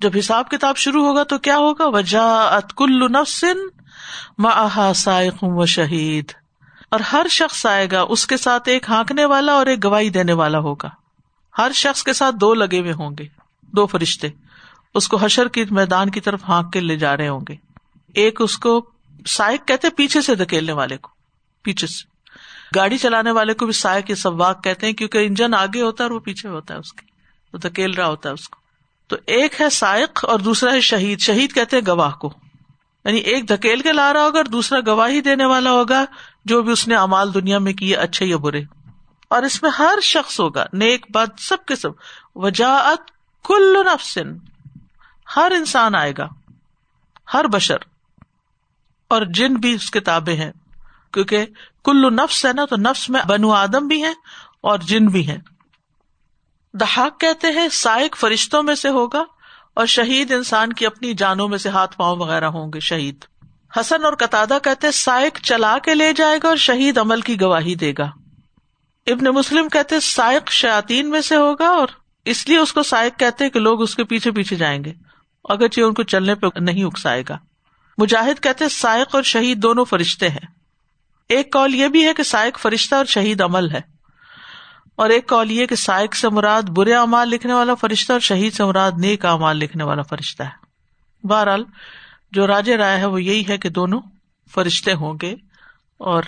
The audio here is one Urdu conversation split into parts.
جب حساب کتاب شروع ہوگا تو کیا ہوگا؟ وجہ کل نفسن سائق و شہید اور ہر شخص آئے گا، اس کے ساتھ ایک ہانکنے والا اور ایک گواہی دینے والا ہوگا۔ ہر شخص کے ساتھ دو لگے ہوئے ہوں گے، دو فرشتے۔ اس کو حشر کی میدان کی طرف ہانک کے لے جا رہے ہوں گے۔ ایک اس کو سائق کہتے پیچھے سے دھکیلنے والے کو، پیچھے سے۔ گاڑی چلانے والے کو بھی سائق یا سواق کہتے ہیں کیونکہ انجن آگے ہوتا ہے اور وہ پیچھے ہوتا ہے اس کی وہ دھکیل رہا ہوتا ہے اس کو۔ تو ایک ہے سائق اور دوسرا ہے شہید۔ شہید کہتے ہیں گواہ کو۔ یعنی ایک دھکیل کے لا رہا ہوگا اور دوسرا گواہی دینے والا ہوگا، جو بھی اس نے امال دنیا میں کیے، اچھے یا برے۔ اور اس میں ہر شخص ہوگا، نیک، بد، سب کے سب۔ وجاعت کل نفسن، ہر انسان آئے گا، ہر بشر۔ اور جن بھی اس کتابیں ہیں، کیونکہ کل نفس ہے نا، تو نفس میں بنو آدم بھی ہے اور جن بھی ہیں۔ دہاق کہتے ہیں، سائق فرشتوں میں سے ہوگا اور شہید انسان کی اپنی جانوں میں سے ہاتھ پاؤں وغیرہ ہوں گے، شہید۔ حسن اور قطع کہتے سائق چلا کے لے جائے گا اور شہید عمل کی گواہی دے گا۔ ابن مسلم کہتے سائق شاطین میں سے ہوگا اور اس لیے اس کو سائق کہتے کہ لوگ اس کے پیچھے پیچھے جائیں گے، اگرچہ ان کو چلنے پہ نہیں اکسائے گا۔ مجاہد کہتے سائق اور شہید دونوں فرشتے ہیں۔ ایک کال یہ بھی ہے کہ سائق فرشتہ اور شہید عمل ہے۔ اور ایک کال یہ کہ سائق سے مراد برے امال لکھنے والا فرشتہ اور شہید سے مراد نیک امال لکھنے والا فرشتہ ہے۔ بہرحال جو راج رائے ہے وہ یہی ہے کہ دونوں فرشتے ہوں گے اور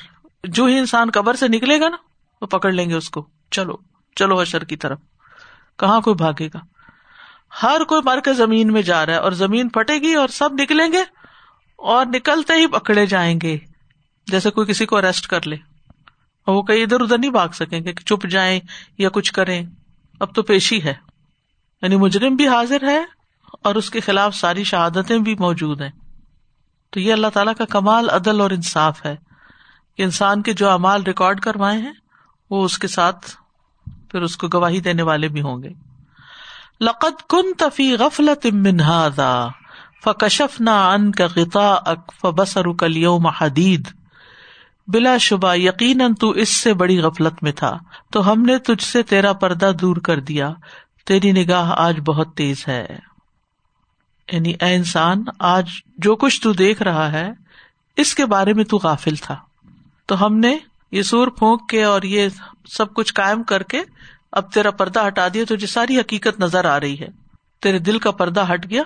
جو ہی انسان قبر سے نکلے گا نا، وہ پکڑ لیں گے اس کو۔ چلو چلو حشر کی طرف۔ کہاں کوئی بھاگے گا؟ ہر کوئی مر کے زمین میں جا رہا ہے اور زمین پھٹے گی اور سب نکلیں گے اور نکلتے ہی پکڑے جائیں گے۔ جیسے کوئی کسی کو اریسٹ کر لے۔ اور وہ کہیں ادھر ادھر نہیں بھاگ سکیں گے کہ چپ جائیں یا کچھ کریں۔ اب تو پیشی ہے۔ یعنی مجرم بھی حاضر ہے اور اس کے خلاف ساری شہادتیں بھی موجود ہیں۔ تو یہ اللہ تعالیٰ کا کمال، عدل اور انصاف ہے۔ کہ انسان کے جو امال ریکارڈ کروائے ہیں، وہ اس کے ساتھ پھر اس کو گواہی دینے والے بھی ہوں گے۔ لقت کن تفی غفلت منہادا فکشف نہ ان کا غتا اک فبسر کلیو محدید بلا شبہ، یقیناً تو اس سے بڑی غفلت میں تھا۔ تو ہم نے تجھ سے تیرا پردہ دور کر دیا۔ تیری نگاہ آج بہت تیز ہے۔ یعنی اے انسان، آج جو کچھ تو دیکھ رہا ہے، اس کے بارے میں تو غافل تھا۔ تو ہم نے یہ سور پھونک کے اور یہ سب کچھ کائم کر کے اب تیرا پردہ ہٹا دیا، تجھے ساری حقیقت نظر آ رہی ہے۔ تیرے دل کا پردہ ہٹ گیا۔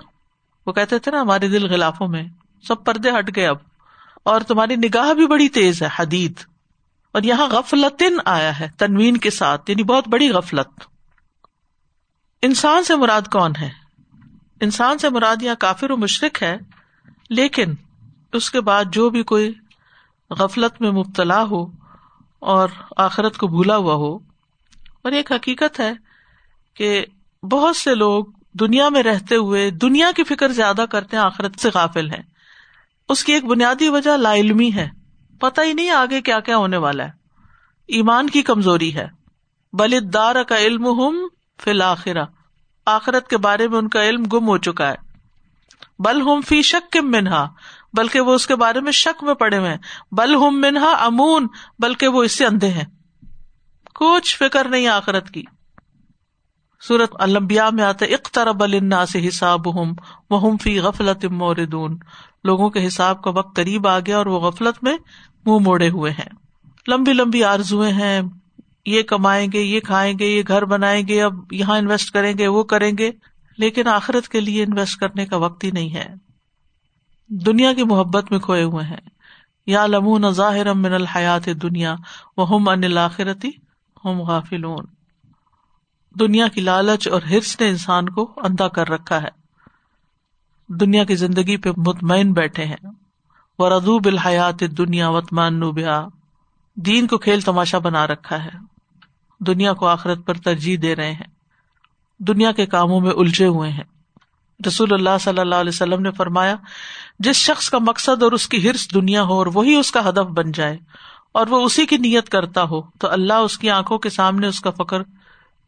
وہ کہتے تھے نا، ہمارے دل غلافوں میں، سب پردے ہٹ گئے اب۔ اور تمہاری نگاہ بھی بڑی تیز ہے، حدید۔ اور یہاں غفلت آیا ہے، تنوین کے ساتھ یعنی بہت بڑی غفلت۔ انسان سے مراد کون ہے؟ انسان سے مراد یہاں کافر و مشرق ہے، لیکن اس کے بعد جو بھی کوئی غفلت میں مبتلا ہو اور آخرت کو بھولا ہوا ہو، اور ایک حقیقت ہے کہ بہت سے لوگ دنیا میں رہتے ہوئے دنیا کی فکر زیادہ کرتے ہیں، آخرت سے غافل ہیں۔ اس کی ایک بنیادی وجہ لا علمی ہے۔ پتہ ہی نہیں آگے کیا کیا ہونے والا ہے۔ ایمان کی کمزوری ہے۔ بلدار کا علم ہم فی الآخرا آخرت کے بارے میں ان کا علم گم ہو چکا ہے۔ بل ہم فی شک منہا۔ بلکہ وہ اس کے بارے میں شک میں پڑے ہوئے بل ہم منہا امون۔ بلکہ وہ اس سے اندھے ہیں۔ کچھ فکر نہیں آخرت کی۔ سورت المبیا میں آتے اخترب النا سے حساب ہوں وہ فی غفلت موردون۔ لوگوں کے حساب کا وقت قریب آ گیا اور وہ غفلت میں منہ موڑے ہوئے ہیں۔ لمبی لمبی آرزویں ہیں، یہ کمائیں گے، یہ کھائیں گے، یہ گھر بنائیں گے، اب یہاں انویسٹ کریں گے، وہ کریں گے۔ لیکن آخرت کے لیے انویسٹ کرنے کا وقت ہی نہیں ہے۔ دنیا کی محبت میں کھوئے ہوئے ہیں۔ یا لمون ظاہر من الحیات دنیا وہ ہم ان الآخرتی ہم غافلون۔ دنیا کی لالچ اور ہرس نے انسان کو اندھا کر رکھا ہے۔ دنیا کی زندگی پہ مطمئن بیٹھے ہیں۔ وہ ردو بالحیات دنیا وطمان دین کو کھیل تماشا بنا رکھا ہے۔ دنیا کو آخرت پر ترجیح دے رہے ہیں۔ دنیا کے کاموں میں الجھے ہوئے ہیں۔ رسول اللہ صلی اللہ علیہ وسلم نے فرمایا، جس شخص کا مقصد اور اس کی ہرس دنیا ہو اور وہی اس کا ہدف بن جائے اور وہ اسی کی نیت کرتا ہو، تو اللہ اس کی آنکھوں کے سامنے اس کا فکر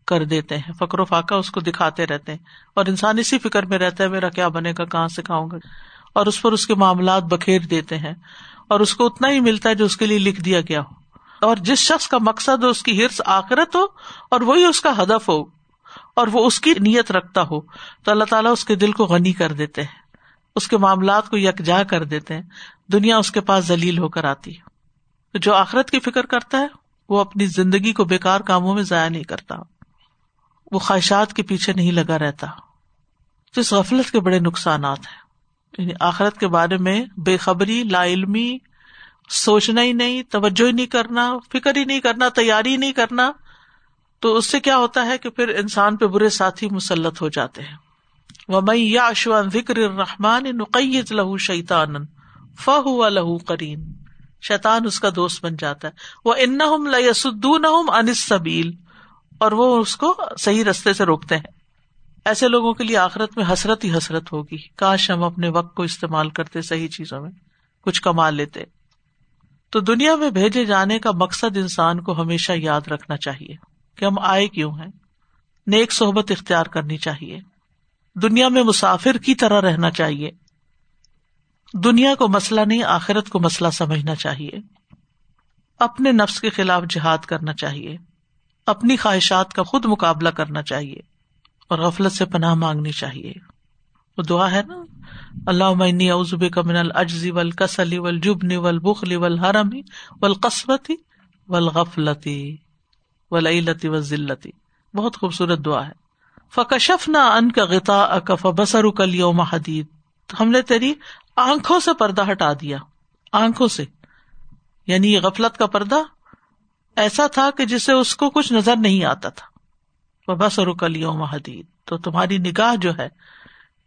کر دیتے ہیں۔ فکر و فاقہ اس کو دکھاتے رہتے ہیں۔ اور انسان اسی فکر میں رہتا ہے، میرا کیا بنے گا، کہاں سے کھاؤں گا؟ اور اس پر اس کے معاملات بکھیر دیتے ہیں۔ اور اس کو اتنا ہی ملتا ہے جو اس کے لیے لکھ دیا گیا ہو۔ اور جس شخص کا مقصد ہو اس کی ہرس آخرت ہو، اور وہی اس کا ہدف ہو، اور وہ اس کی نیت رکھتا ہو، تو اللہ تعالیٰ اس کے دل کو غنی کر دیتے ہیں۔ اس کے معاملات کو یکجا کر دیتے ہیں۔ دنیا اس کے پاس ذلیل ہو کر آتی ہے۔ جو آخرت کی فکر کرتا ہے، وہ اپنی زندگی کو بےکار کاموں میں ضائع نہیں کرتا۔ وہ خواہشات کے پیچھے نہیں لگا رہتا۔ تو اس غفلت کے بڑے نقصانات ہیں۔ یعنی آخرت کے بارے میں بے خبری، لا علمی، سوچنا ہی نہیں، توجہ ہی نہیں کرنا، فکر ہی نہیں کرنا، تیاری نہیں کرنا۔ تو اس سے کیا ہوتا ہے کہ پھر انسان پہ برے ساتھی مسلط ہو جاتے ہیں۔ وہ میں یا اشوان ذکر رحمان نقیت لہو شیتان فہ لہو کرین شیتان اس کا دوست بن جاتا ہے۔ وہ ان لسدون انسبیل اور وہ اس کو صحیح رستے سے روکتے ہیں۔ ایسے لوگوں کے لیے آخرت میں حسرت ہی حسرت ہوگی۔ کاش ہم اپنے وقت کو استعمال کرتے صحیح چیزوں میں، کچھ کما لیتے۔ تو دنیا میں بھیجے جانے کا مقصد انسان کو ہمیشہ یاد رکھنا چاہیے کہ ہم آئے کیوں ہیں۔ نیک صحبت اختیار کرنی چاہیے۔ دنیا میں مسافر کی طرح رہنا چاہیے۔ دنیا کو مسئلہ نہیں، آخرت کو مسئلہ سمجھنا چاہیے۔ اپنے نفس کے خلاف جہاد کرنا چاہیے۔ اپنی خواہشات کا خود مقابلہ کرنا چاہیے اور غفلت سے پناہ مانگنی چاہیے۔ وہ دعا ہے نا اللہ معنی اوزب کمن الجزی ول کسلی ول جبنی ول بخلی ول حرمی ول قسمتی ول غفلتی ولتی و ذلتی بہت خوبصورت دعا ہے۔ فکشف نہ ان کا غتا اکف بسر کل یوم حدید۔ ہم نے تیری آنکھوں سے پردہ ہٹا دیا۔ آنکھوں سے یعنی یہ غفلت کا پردہ ایسا تھا کہ جسے اس کو کچھ نظر نہیں آتا تھا۔ وہ بس اور کل حدید تو تمہاری نگاہ جو ہے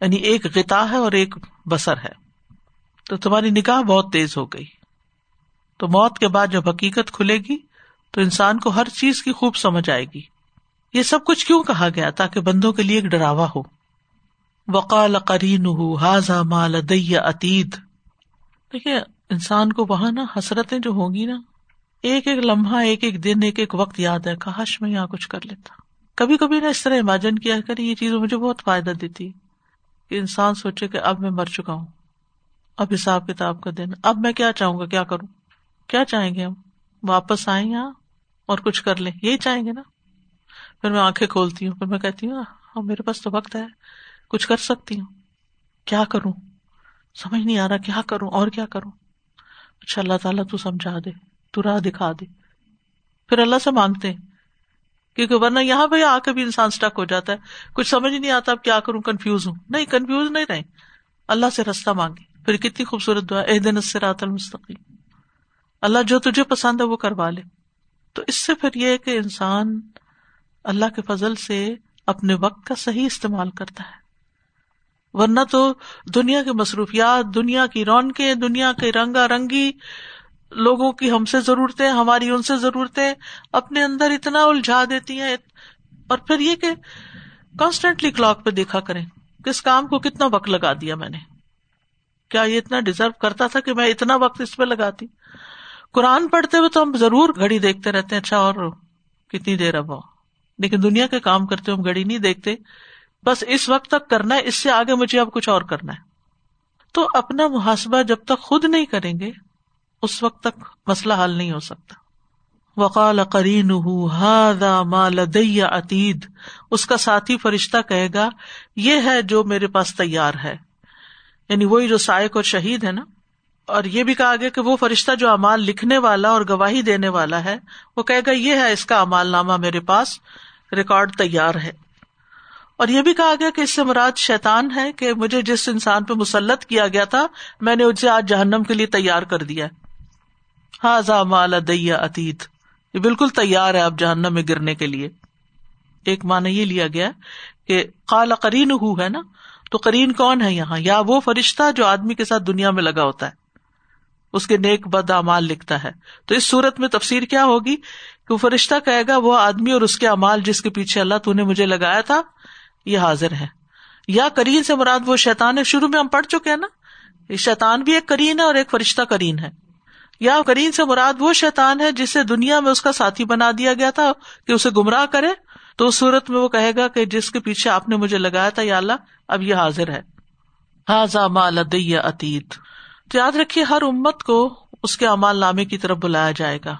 یعنی ایک غتا ہے اور ایک بسر ہے۔ تو تمہاری نگاہ بہت تیز ہو گئی۔ تو موت کے بعد جب حقیقت کھلے گی، تو انسان کو ہر چیز کی خوب سمجھ آئے گی۔ یہ سب کچھ کیوں کہا گیا؟ تاکہ بندوں کے لیے ایک ڈراوا ہو۔ وقال قرین حاضا مال اتید دیکھیے، انسان کو وہاں نا حسرتیں جو ہوں گی نا ایک ایک لمحہ، ایک ایک دن، ایک ایک وقت یاد ہے کاش میں یہاں کچھ کر لیتا۔ کبھی کبھی نا اس طرح امیجن کیا کر یہ چیز مجھے بہت فائدہ دیتی کہ انسان سوچے کہ اب میں مر چکا ہوں، اب حساب کتاب کا دن، اب میں کیا چاہوں گا، کیا کروں؟ کیا چاہیں گے ہم؟ واپس آئیں یہاں اور کچھ کر لیں؟ یہی چاہیں گے نا؟ پھر میں آنکھیں کھولتی ہوں، پھر میں کہتی ہوں ہاں میرے پاس تو وقت ہے، کچھ کر سکتی ہوں۔ کیا کروں؟ سمجھ نہیں آ رہا، کیا کروں اور کیا کروں؟ اچھا اللہ تعالیٰ تو سمجھا دے۔ تو راہ دکھا دے۔ پھر اللہ سے مانگتے ہیں۔ کیونکہ ورنہ یہاں پہ آ کے بھی انسان اسٹک ہو جاتا ہے۔ کچھ سمجھ نہیں آتا اب کیا کروں کنفیوز ہوں۔ نہیں کنفیوز نہیں رہے اللہ سے رستہ مانگے۔ پھر کتنی خوبصورت دعا اح دن اس سے رات المستقیم۔ اللہ جو تجھے پسند ہے وہ کروا لے۔ تو اس سے پھر یہ کہ انسان اللہ کے فضل سے اپنے وقت کا صحیح استعمال کرتا ہے۔ ورنہ تو دنیا کے مصروفیات، دنیا کی رونقیں، دنیا کے رنگا رنگی لوگوں کی ہم سے ضرورتیں، ہماری ان سے ضرورتیں اپنے اندر اتنا الجھا دیتی ہیں۔ اور پھر یہ کہ کانسٹینٹلی کلاک پہ دیکھا کریں، کس کام کو کتنا وقت لگا دیا میں نے؟ کیا یہ اتنا ڈیزرو کرتا تھا کہ میں اتنا وقت اس پہ لگاتی؟ قرآن پڑھتے ہوئے تو ہم ضرور گھڑی دیکھتے رہتے ہیں اچھا اور کتنی دیر اب لیکن دنیا کے کام کرتے ہم گھڑی نہیں دیکھتے۔ بس اس وقت تک کرنا ہے، اس سے آگے مجھے اب کچھ اور کرنا ہے۔ تو اپنا محاسبہ جب تک خود نہیں کریں گے اس وقت تک مسئلہ حل نہیں ہو سکتا۔ وقال کرین عتید اس کا ساتھی فرشتہ کہے گا، یہ ہے جو میرے پاس تیار ہے۔ یعنی وہی جو سائق اور شہید ہے نا۔ اور یہ بھی کہا گیا کہ وہ فرشتہ جو امال لکھنے والا اور گواہی دینے والا ہے، وہ کہے گا، یہ ہے اس کا امال نامہ میرے پاس، ریکارڈ تیار ہے۔ اور یہ بھی کہا گیا کہ اس سے مراد شیتان ہے کہ مجھے جس انسان پہ مسلط کیا گیا تھا، میں نے اسے آج جہنم کے لیے تیار کر دیا ہاضا مال دیا اتیت یہ بالکل تیار ہے اب جہنم میں گرنے کے لیے۔ ایک معنی یہ لیا گیا کہ کالا کرین ہو ہے نا، تو کرین کون ہے یہاں؟ یا وہ فرشتہ جو آدمی کے ساتھ دنیا میں لگا ہوتا ہے۔ اس کے نیک بد امال لکھتا ہے۔ تو اس صورت میں تفسیر کیا ہوگی؟ کہ وہ فرشتہ کہے گا، وہ آدمی اور اس کے امال جس کے پیچھے اللہ تو نے مجھے لگایا تھا، یہ حاضر ہے۔ یا کرین سے مراد وہ شیتان ہے، شروع میں ہم پڑھ چکے ہیں نا شیتان بھی ایک کرین ہے اور ایک فرشتہ کرین ہے۔ یا کرین سے مراد وہ شیتان ہے جسے دنیا میں اس کا ساتھی بنا دیا گیا تھا کہ اسے گمراہ کرے، تو اس صورت میں وہ کہے گا کہ جس کے پیچھے آپ نے مجھے لگایا تھا یا اللہ، اب یہ حاضر ہے۔ ہاضا مال اتیت تو یاد رکھیے، ہر امت کو اس کے امال نامے کی طرف بلایا جائے گا۔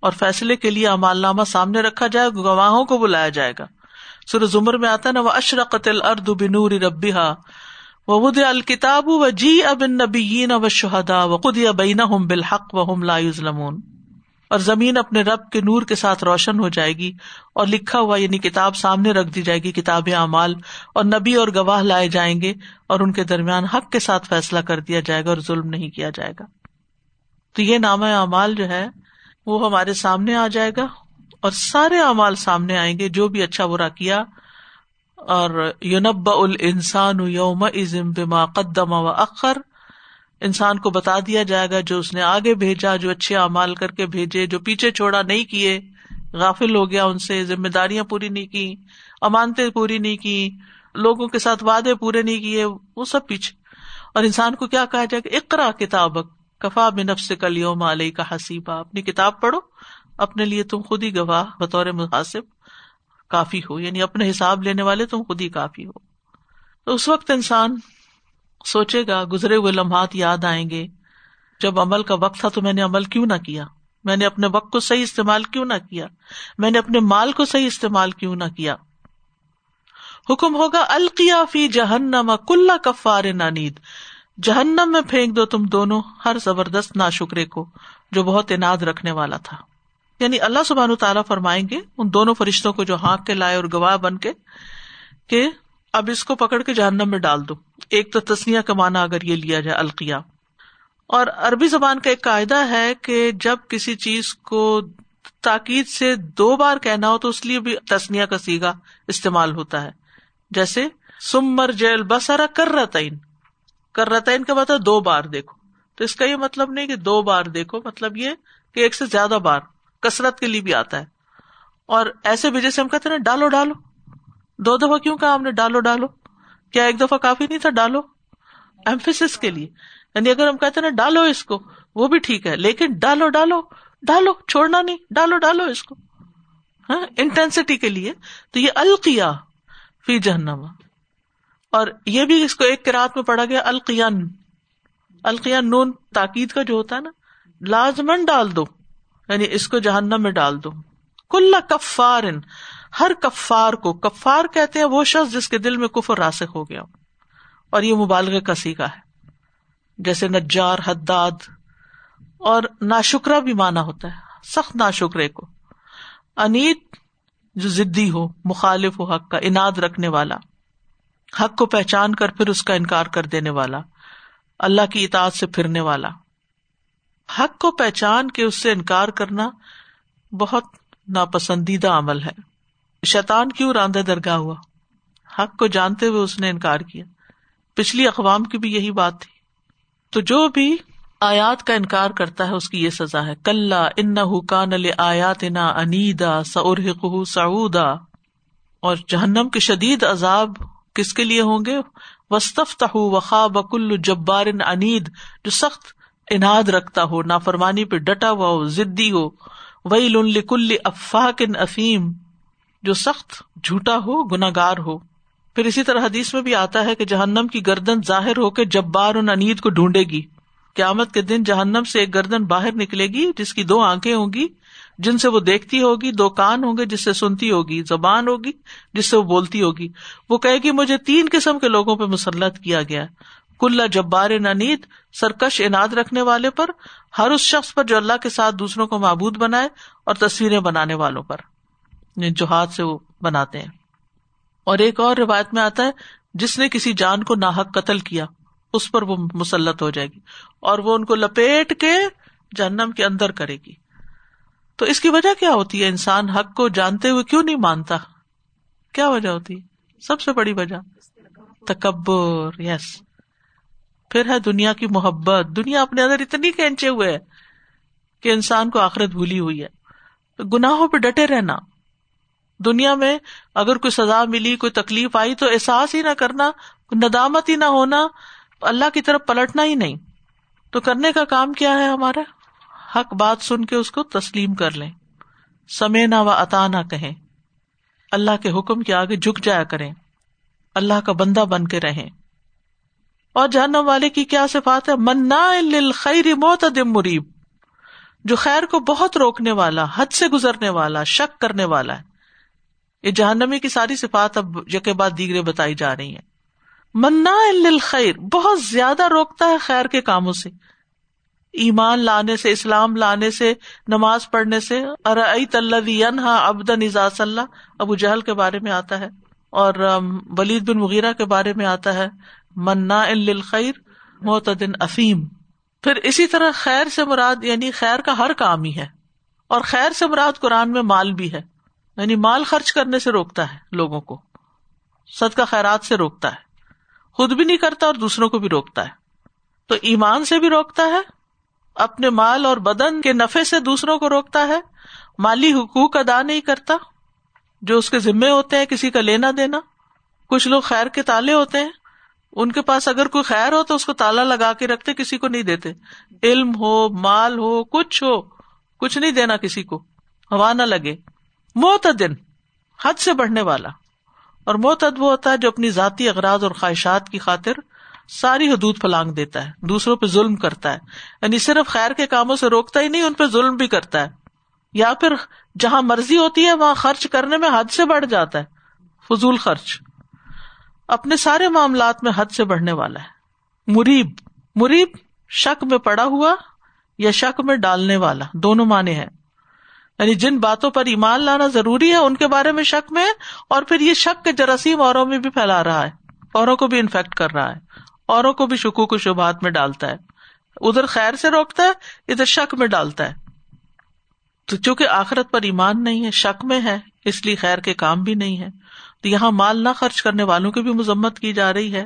اور فیصلے کے لیے امال نامہ سامنے رکھا جائے، گواہوں کو بلایا جائے گا۔ سر زمر میں آتا نا وہ اشرقت الرد بنور ربیہ وہ ود الکتاب و جی اب نبی و شہدا و خود بین بالحق و ہم لا اور زمین اپنے رب کے نور کے ساتھ روشن ہو جائے گی اور لکھا ہوا یعنی کتاب سامنے رکھ دی جائے گی کتاب اعمال اور نبی اور گواہ لائے جائیں گے اور ان کے درمیان حق کے ساتھ فیصلہ کر دیا جائے گا اور ظلم نہیں کیا جائے گا۔ تو یہ نام اعمال جو ہے وہ ہمارے سامنے آ جائے گا اور سارے اعمال سامنے آئیں گے جو بھی اچھا برا کیا اور یونب ال انسان یوم ازم بما قدم و اخر انسان کو بتا دیا جائے گا جو اس نے آگے بھیجا، جو اچھے اعمال کر کے بھیجے، جو پیچھے چھوڑا نہیں کیے۔ غافل ہو گیا ان سے، ذمہ داریاں پوری نہیں کی امانتے پوری نہیں کی، لوگوں کے ساتھ وعدے پورے نہیں کیے، وہ سب پیچھے۔ اور انسان کو کیا کہا جائے گا اقرا کتاب کفا بنف سے کل یوم علیہ کا حسیبہ اپنی کتاب پڑھو، اپنے لیے تم خود ہی گواہ، بطور محاسب کافی ہو یعنی اپنے حساب لینے والے تم خود ہی کافی ہو۔ تو اس وقت انسان سوچے گا، گزرے ہوئے لمحات یاد آئیں گے۔ جب عمل کا وقت تھا تو میں نے عمل کیوں نہ کیا؟ میں نے اپنے وقت کو صحیح استعمال کیوں نہ کیا؟ میں نے اپنے مال کو صحیح استعمال کیوں نہ کیا؟ حکم ہوگا، القیا فی جہنم کل کفار نانید۔ جہنم میں پھینک دو تم دونوں ہر زبردست نا شکرے کو، جو بہت اناد رکھنے والا تھا۔ یعنی اللہ سبحان تعالیٰ فرمائیں گے ان دونوں فرشتوں کو جو ہانک کے لائے اور گواہ بن کے کہ اب اس کو پکڑ کے جہنم میں ڈال دو۔ ایک تو تسنیا کمانا اگر یہ لیا جائے القیا اور عربی زبان کا ایک قاعدہ ہے کہ جب کسی چیز کو تاکید سے دو بار کہنا ہو تو اس لیے بھی تسنیا کا سیگا استعمال ہوتا ہے۔ جیسے سمر جیل بسرا کر رتعین کر رتعین کا مطلب دو بار دیکھو۔ تو اس کا یہ مطلب نہیں کہ دو بار دیکھو مطلب یہ کہ ایک سے زیادہ بار۔ کسرت کے لیے بھی آتا ہے۔ اور ایسے بھی جیسے ہم کہتے ہیں ڈالو ڈالو۔ دو دفعہ کیوں کہا ہم نے ڈالو ڈالو؟ کیا ایک دفعہ کافی نہیں تھا؟ ڈالو۔ ایمفیس کے لیے۔ یعنی اگر ہم کہتے نا، ڈالو اس کو، وہ بھی ٹھیک ہے۔ لیکن ڈالو ڈالو ڈالو، چھوڑنا نہیں۔ ڈالو ڈالو اس کو۔ ہاں انٹینسٹی کے لیے۔ تو یہ القیا فی جہنم۔ اور یہ بھی اس کو ایک کراط میں پڑا گیا، القیان۔ القیان نون تاکید کا جو ہوتا ہے نا لازمن ڈال دو۔ یعنی اس کو جہنم میں ڈال دو۔ کل کفار ہر کفار کو، کفار کہتے ہیں وہ شخص جس کے دل میں کفر راسک ہو گیا اور یہ مبالغ کا سیکھا ہے۔ جیسے نجار، حداد، اور ناشکرا بھی مانا ہوتا ہے۔ سخت نا شکرے کو۔ انیت جو ضدی ہو، مخالف ہو حق کا، اناد رکھنے والا۔ حق کو پہچان کر پھر اس کا انکار کر دینے والا۔ اللہ کی اطاعت سے پھرنے والا۔ حق کو پہچان کے اس سے انکار کرنا بہت ناپسندیدہ عمل ہے۔ شیطان کیوں راندہ درگاہ ہوا۔ حق کو جانتے ہوئے اس نے انکار کیا۔ پچھلی اقوام کی بھی یہی بات تھی۔ تو جو بھی آیات کا انکار کرتا ہے اس کی یہ سزا ہے۔ کل ان کان آیات نا انیدا سعرح سعودا۔ اور جہنم کے شدید عذاب کس کے لیے ہوں گے؟ وسطف تہ وخاب کل جبار انید۔ جو سخت اناد رکھتا ہو، نافرمانی پہ ڈٹا ہوا ہو، ضدی ہو۔ وہی لکل افاق افیم، جو سخت جھوٹا ہو، گناگار ہو۔ پھر اسی طرح حدیث میں بھی آتا ہے کہ جہنم کی گردن ظاہر ہو کے جبار ان انید کو ڈھونڈے گی۔ قیامت کے دن جہنم سے ایک گردن باہر نکلے گی، جس کی دو آنکھیں ہوں گی، جن سے وہ دیکھتی ہوگی، دو کان ہوں گے، جس سے سنتی ہوگی، زبان ہوگی، جس سے وہ بولتی ہوگی۔ وہ کہے گی، مجھے تین قسم کے لوگوں پہ مسلط کیا گیا۔ کل جبار نانید سرکش اناد رکھنے والے پر، ہر اس شخص پر جو اللہ کے ساتھ دوسروں کو معبود بنائے اور تصویریں بنانے والوں پر۔ یعنی جو ہاتھ سے وہ بناتے ہیں۔ اور ایک اور روایت میں آتا ہے، جس نے کسی جان کو ناحک قتل کیا، اس پر وہ مسلط ہو جائے گی اور وہ ان کو لپیٹ کے جہنم کے اندر کرے گی۔ تو اس کی وجہ کیا ہوتی ہے؟ انسان حق کو جانتے ہوئے کیوں نہیں مانتا؟ کیا وجہ ہوتی؟ ہے سب سے بڑی وجہ، تکبر یس پھر ہے، دنیا کی محبت۔ دنیا اپنے اندر اتنی کھینچے ہوئے ہے کہ انسان کو آخرت بھولی ہوئی ہے۔ گناہوں پہ ڈٹے رہنا۔ دنیا میں اگر کوئی سزا ملی، کوئی تکلیف آئی تو احساس ہی نہ کرنا، ندامت ہی نہ ہونا، اللہ کی طرف پلٹنا ہی نہیں۔ تو کرنے کا کام کیا ہے ہمارا؟ حق بات سن کے اس کو تسلیم کر لیں۔ سمے نہ و عطا نہ کہیں۔ اللہ کے حکم کے آگے جھک جایا کریں۔ اللہ کا بندہ بن کے رہیں۔ اور جہنم والے کی کیا صفات ہے؟ منا خیر موت مریب جو خیر کو بہت روکنے والا، حد سے گزرنے والا، شک کرنے والا ہے۔ یہ جہنمی کی ساری صفات اب یکے بعد دیگرے بتائی جا رہی ہیں۔ منا خیر بہت زیادہ روکتا ہے خیر کے کاموں سے۔ ایمان لانے سے، اسلام لانے سے، نماز پڑھنے سے۔ ابدن اجاز اللہ ابو جہل کے بارے میں آتا ہے۔ اور ولید بن مغیرہ کے بارے میں آتا ہے۔ منا خیر معتدن افیم۔ پھر اسی طرح خیر سے مراد یعنی خیر کا ہر کام ہی ہے، اور خیر سے مراد قرآن میں مال بھی ہے یعنی مال خرچ کرنے سے روکتا ہے لوگوں کو سد کا خیرات سے روکتا ہے۔ خود بھی نہیں کرتا اور دوسروں کو بھی روکتا ہے۔ تو ایمان سے بھی روکتا ہے، اپنے مال اور بدن کے نفے سے دوسروں کو روکتا ہے۔ مالی حقوق ادا نہیں کرتا، جو اس کے ذمے ہوتے ہیں، کسی کا لینا دینا۔ کچھ لوگ خیر کے تالے ہوتے ہیں ان کے پاس اگر کوئی خیر ہو تو اس کو تالا لگا کے رکھتے، کسی کو نہیں دیتے۔ علم ہو، مال ہو، کچھ ہو، کچھ نہیں دینا کسی کو۔ ہوا نہ لگے۔ موت دن حد سے بڑھنے والا۔ اور موتد وہ ہوتا ہے جو اپنی ذاتی اغراض اور خواہشات کی خاطر ساری حدود پلانگ دیتا ہے، دوسروں پہ ظلم کرتا ہے۔ یعنی صرف خیر کے کاموں سے روکتا ہی نہیں، ان پہ ظلم بھی کرتا ہے۔ یا پھر جہاں مرضی ہوتی ہے، وہاں خرچ کرنے میں حد سے بڑھ جاتا ہے۔ فضول خرچ۔ اپنے سارے معاملات میں حد سے بڑھنے والا ہے۔ مریب مریب شک میں پڑا ہوا یا شک میں ڈالنے والا، دونوں معنی ہیں۔ یعنی جن باتوں پر ایمان لانا ضروری ہے، ان کے بارے میں شک میں، اور پھر یہ شک کے جراثیم اوروں میں بھی پھیلا رہا ہے۔ اوروں کو بھی انفیکٹ کر رہا ہے۔ اوروں کو بھی شکو کو شبہات میں ڈالتا ہے۔ ادھر خیر سے روکتا ہے، ادھر شک میں ڈالتا ہے۔ تو چونکہ آخرت پر ایمان نہیں ہے، شک میں ہے، اس لیے خیر کے کام بھی نہیں ہے۔ تو یہاں مال نہ خرچ کرنے والوں کی بھی مذمت کی جا رہی ہے،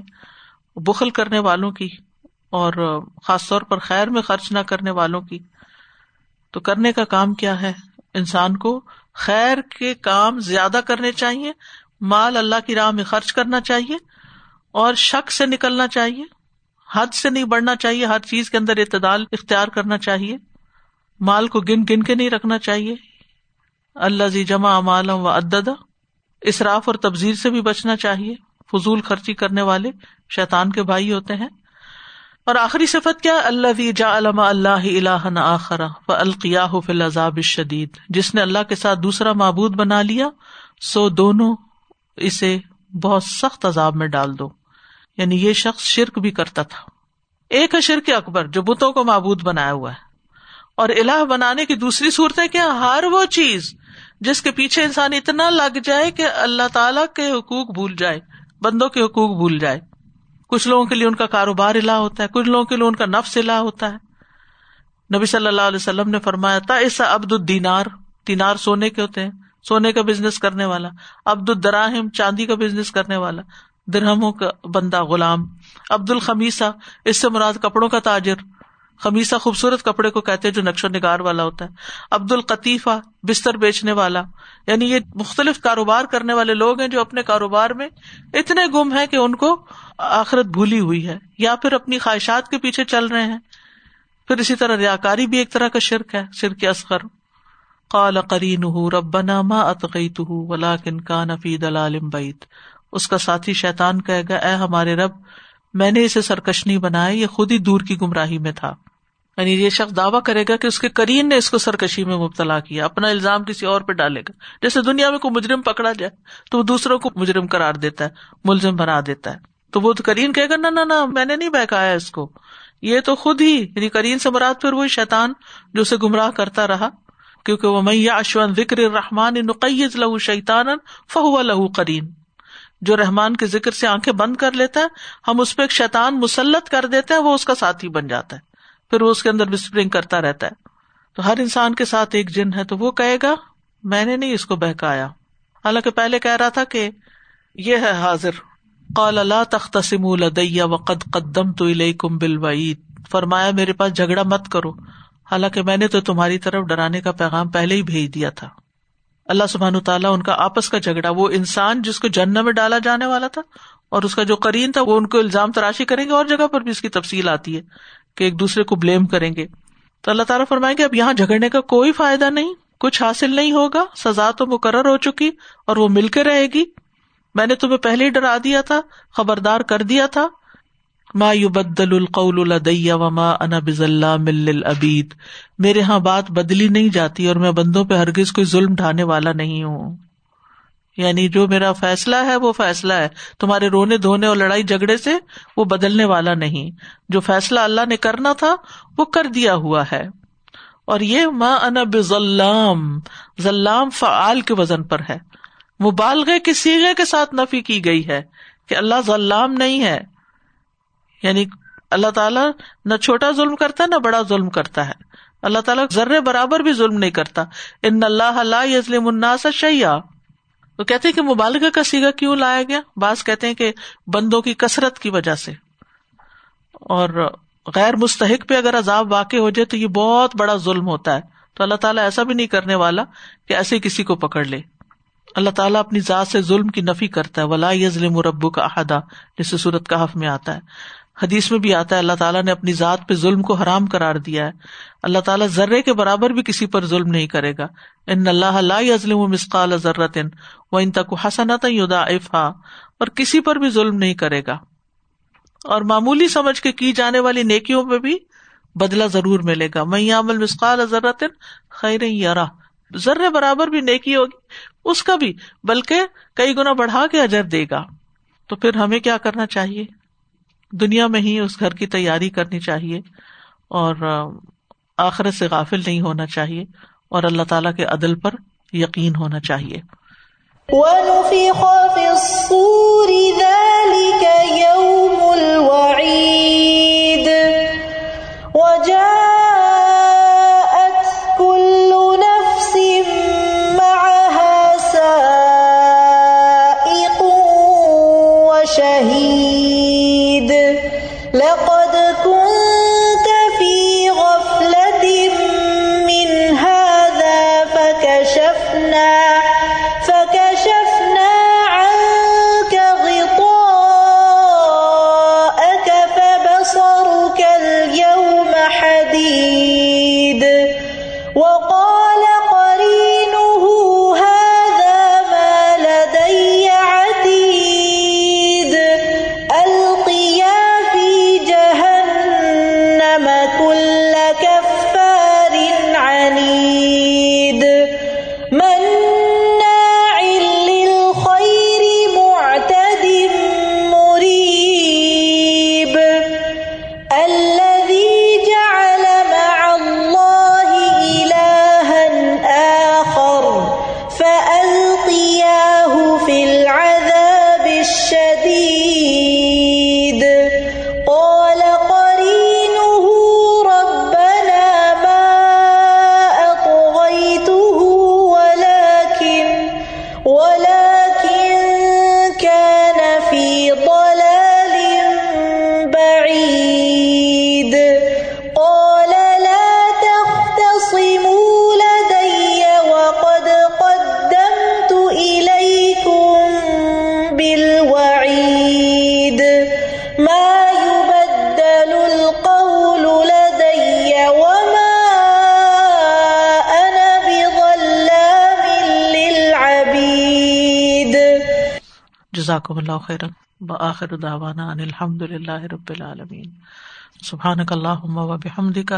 بخل کرنے والوں کی، اور خاص طور پر خیر میں خرچ نہ کرنے والوں کی۔ تو کرنے کا کام کیا ہے؟ انسان کو خیر کے کام زیادہ کرنے چاہیے، مال اللہ کی راہ میں خرچ کرنا چاہیے، اور شک سے نکلنا چاہیے، حد سے نہیں بڑھنا چاہیے، ہر چیز کے اندر اعتدال اختیار کرنا چاہیے۔ مال کو گن گن کے نہیں رکھنا چاہیے۔ اللہ زی جمع امالم و اددا اصراف اور تبزیر سے بھی بچنا چاہیے۔ فضول خرچی کرنے والے شیطان کے بھائی ہوتے ہیں۔ اور آخری صفت کیا؟ اللہ جا علما اللہ اللہ آخرا و القیا فل عذاب شدید جس نے اللہ کے ساتھ دوسرا معبود بنا لیا، سو دونوں اسے بہت سخت عذاب میں ڈال دو۔ یعنی یہ شخص شرک بھی کرتا تھا۔ ایک ہے شرک اکبر، جو بتوں کو معبود بنایا ہوا ہے۔ اور الہ بنانے کی دوسری صورت ہے کیا؟ ہر وہ چیز جس کے پیچھے انسان اتنا لگ جائے کہ اللہ تعالی کے حقوق بھول جائے، بندوں کے حقوق بھول جائے۔ کچھ لوگوں کے لیے ان کا کاروبار الا ہوتا ہے، کچھ لوگوں کے لیے ان کا نفس الا ہوتا ہے۔ نبی صلی اللہ علیہ وسلم نے فرمایا تھا ایسا ابد الدینار، دینار سونے کے ہوتے ہیں، سونے کا بزنس کرنے والا۔ عبد الدراہم، چاندی کا بزنس کرنے والا۔ درہموں کا بندہ غلام۔ عبد الخمیسا اس سے مراد کپڑوں کا تاجر۔ خمیسا خوبصورت کپڑے کو کہتے جو نقش و نگار والا ہوتا ہے۔ عبد القطیفہ بستر بیچنے والا۔ یعنی یہ مختلف کاروبار کرنے والے لوگ ہیں جو اپنے کاروبار میں اتنے گم ہے کہ ان کو آخرت بھولی ہوئی ہے یا پھر اپنی خواہشات کے پیچھے چل رہے ہیں۔ پھر اسی طرح ریا کاری بھی ایک طرح کا شرک ہے، شرک اصغر۔ قال قرین رب ما اتقیت ولا کن کا نفی دلالم بعید اس کا ساتھی شیتان کہے گا، اے ہمارے رب، میں نے اسے سرکش نہیں بنایا یہ خود ہی دور کی گمراہی میں تھا۔ یعنی یہ شخص دعویٰ کرے گا کہ اس کے کرین نے اس کو سرکشی میں مبتلا کیا، اپنا الزام کسی اور پہ ڈالے گا۔ جیسے دنیا میں کوئی مجرم پکڑا جائے، تو وہ دوسروں کو مجرم کرار دیتا ہے، ملزم بنا دیتا ہے۔ تو وہ تو کرین کہے گا، نہ نہ میں نے نہیں بہکایا اس کو۔ یہ تو خود ہی یعنی کرین سے مراد پھر وہی شیتان جو اسے گمراہ کرتا رہا، کیونکہ وہ میاں اشون ذکر رحمان نقیز لہو شیتان فہو لہو کرین جو رحمان کے ذکر سے آنکھیں بند کر لیتا ہے، ہم اس پہ ایک شیتان مسلط کر دیتے ہیں، وہ اس کا ساتھی بن جاتا ہے۔ پھر وہ اس کے اندر وسپرنگ کرتا رہتا ہے۔ تو ہر انسان کے ساتھ ایک جن ہے تو وہ کہے گا، میں نے نہیں اس کو بہکایا۔ حالانکہ پہلے کہہ رہا تھا کہ یہ ہے حاضر۔ قال اللہ تخت سم وقد قدم تو کم بل فرمایا، میرے پاس جھگڑا مت کرو۔ حالانکہ میں نے تو تمہاری طرف ڈرانے کا پیغام پہلے ہی بھیج دیا تھا۔ اللہ سبحان تعالیٰ ان کا آپس کا جھگڑا، وہ انسان جس کو جن میں ڈالا جانے والا تھا اور اس کا جو کرین تھا، وہ ان کو الزام تراشی کریں گے، اور جگہ پر بھی اس کی تفصیل آتی ہے۔ کہ ایک دوسرے کو بلیم کریں گے۔ تو اللہ تعالیٰ فرمائیں گے اب یہاں جھگڑنے کا کوئی فائدہ نہیں، کچھ حاصل نہیں ہوگا، سزا تو مقرر ہو چکی اور وہ مل کے رہے گی۔ میں نے تمہیں پہلے ہی ڈرا دیا تھا، خبردار کر دیا تھا۔ ما یو بدل القول وما انا بزلہ مل میرے یہاں بات بدلی نہیں جاتی اور میں بندوں پہ ہرگز کوئی ظلم ڈھانے والا نہیں ہوں۔ یعنی جو میرا فیصلہ ہے وہ فیصلہ ہے۔ تمہارے رونے دھونے اور لڑائی جھگڑے سے وہ بدلنے والا نہیں۔ جو فیصلہ اللہ نے کرنا تھا وہ کر دیا ہوا ہے۔ اور یہ ماں انب ذلام ذلام فعال کے وزن پر ہے۔ مبالغے کے سیگے کے ساتھ نفی کی گئی ہے کہ اللہ ذلام نہیں ہے۔ یعنی اللہ تعالیٰ نہ چھوٹا ظلم کرتا نہ بڑا ظلم کرتا ہے۔ اللہ تعالیٰ ذرے برابر بھی ظلم نہیں کرتا۔ ان اللہ اللہ یزلم الناس شیا وہ کہتے کہ مبالغہ کا سیگا کیوں لایا گیا؟ بعض کہتے ہیں کہ بندوں کی کثرت کی وجہ سے۔ اور غیر مستحق پہ اگر عذاب واقع ہو جائے تو یہ بہت بڑا ظلم ہوتا ہے۔ تو اللہ تعالیٰ ایسا بھی نہیں کرنے والا کہ ایسے کسی کو پکڑ لے۔ اللہ تعالیٰ اپنی ذات سے ظلم کی نفی کرتا ہے۔ ولا یزلم ربو کا احدہ جسے صورت کا حف میں آتا ہے۔ حدیث میں بھی آتا ہے، اللہ تعالیٰ نے اپنی ذات پہ ظلم کو حرام کرار دیا ہے۔ اللہ تعالیٰ ذرے کے برابر بھی کسی پر ظلم نہیں کرے گا۔ ان اللہ ازلم مسقال ذرت وہ ان تک حسنت یودا افا اور کسی پر بھی ظلم نہیں کرے گا۔ اور معمولی سمجھ کے کی جانے والی نیکیوں پہ بھی بدلا ضرور ملے گا۔ میں عمل مسقال ذرت خیر یارا ذرے برابر بھی نیکی ہوگی، اس کا بھی، بلکہ کئی گنا بڑھا کے اجر دے گا۔ تو پھر ہمیں کیا کرنا چاہیے؟ دنیا میں ہی اس گھر کی تیاری کرنی چاہیے اور آخرت سے غافل نہیں ہونا چاہیے اور اللہ تعالیٰ کے عدل پر یقین ہونا چاہیے۔ جزاکم اللہ خیر بآخر دعوانا ان الحمد للہ رب العالمین. سبحانک اللہم و بحمدک.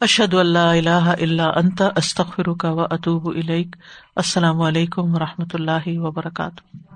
اشہد ان لا الہ الا انت، استغفرک و اتوب الیک. السلام علیکم و رحمۃ اللہ وبرکاتہ.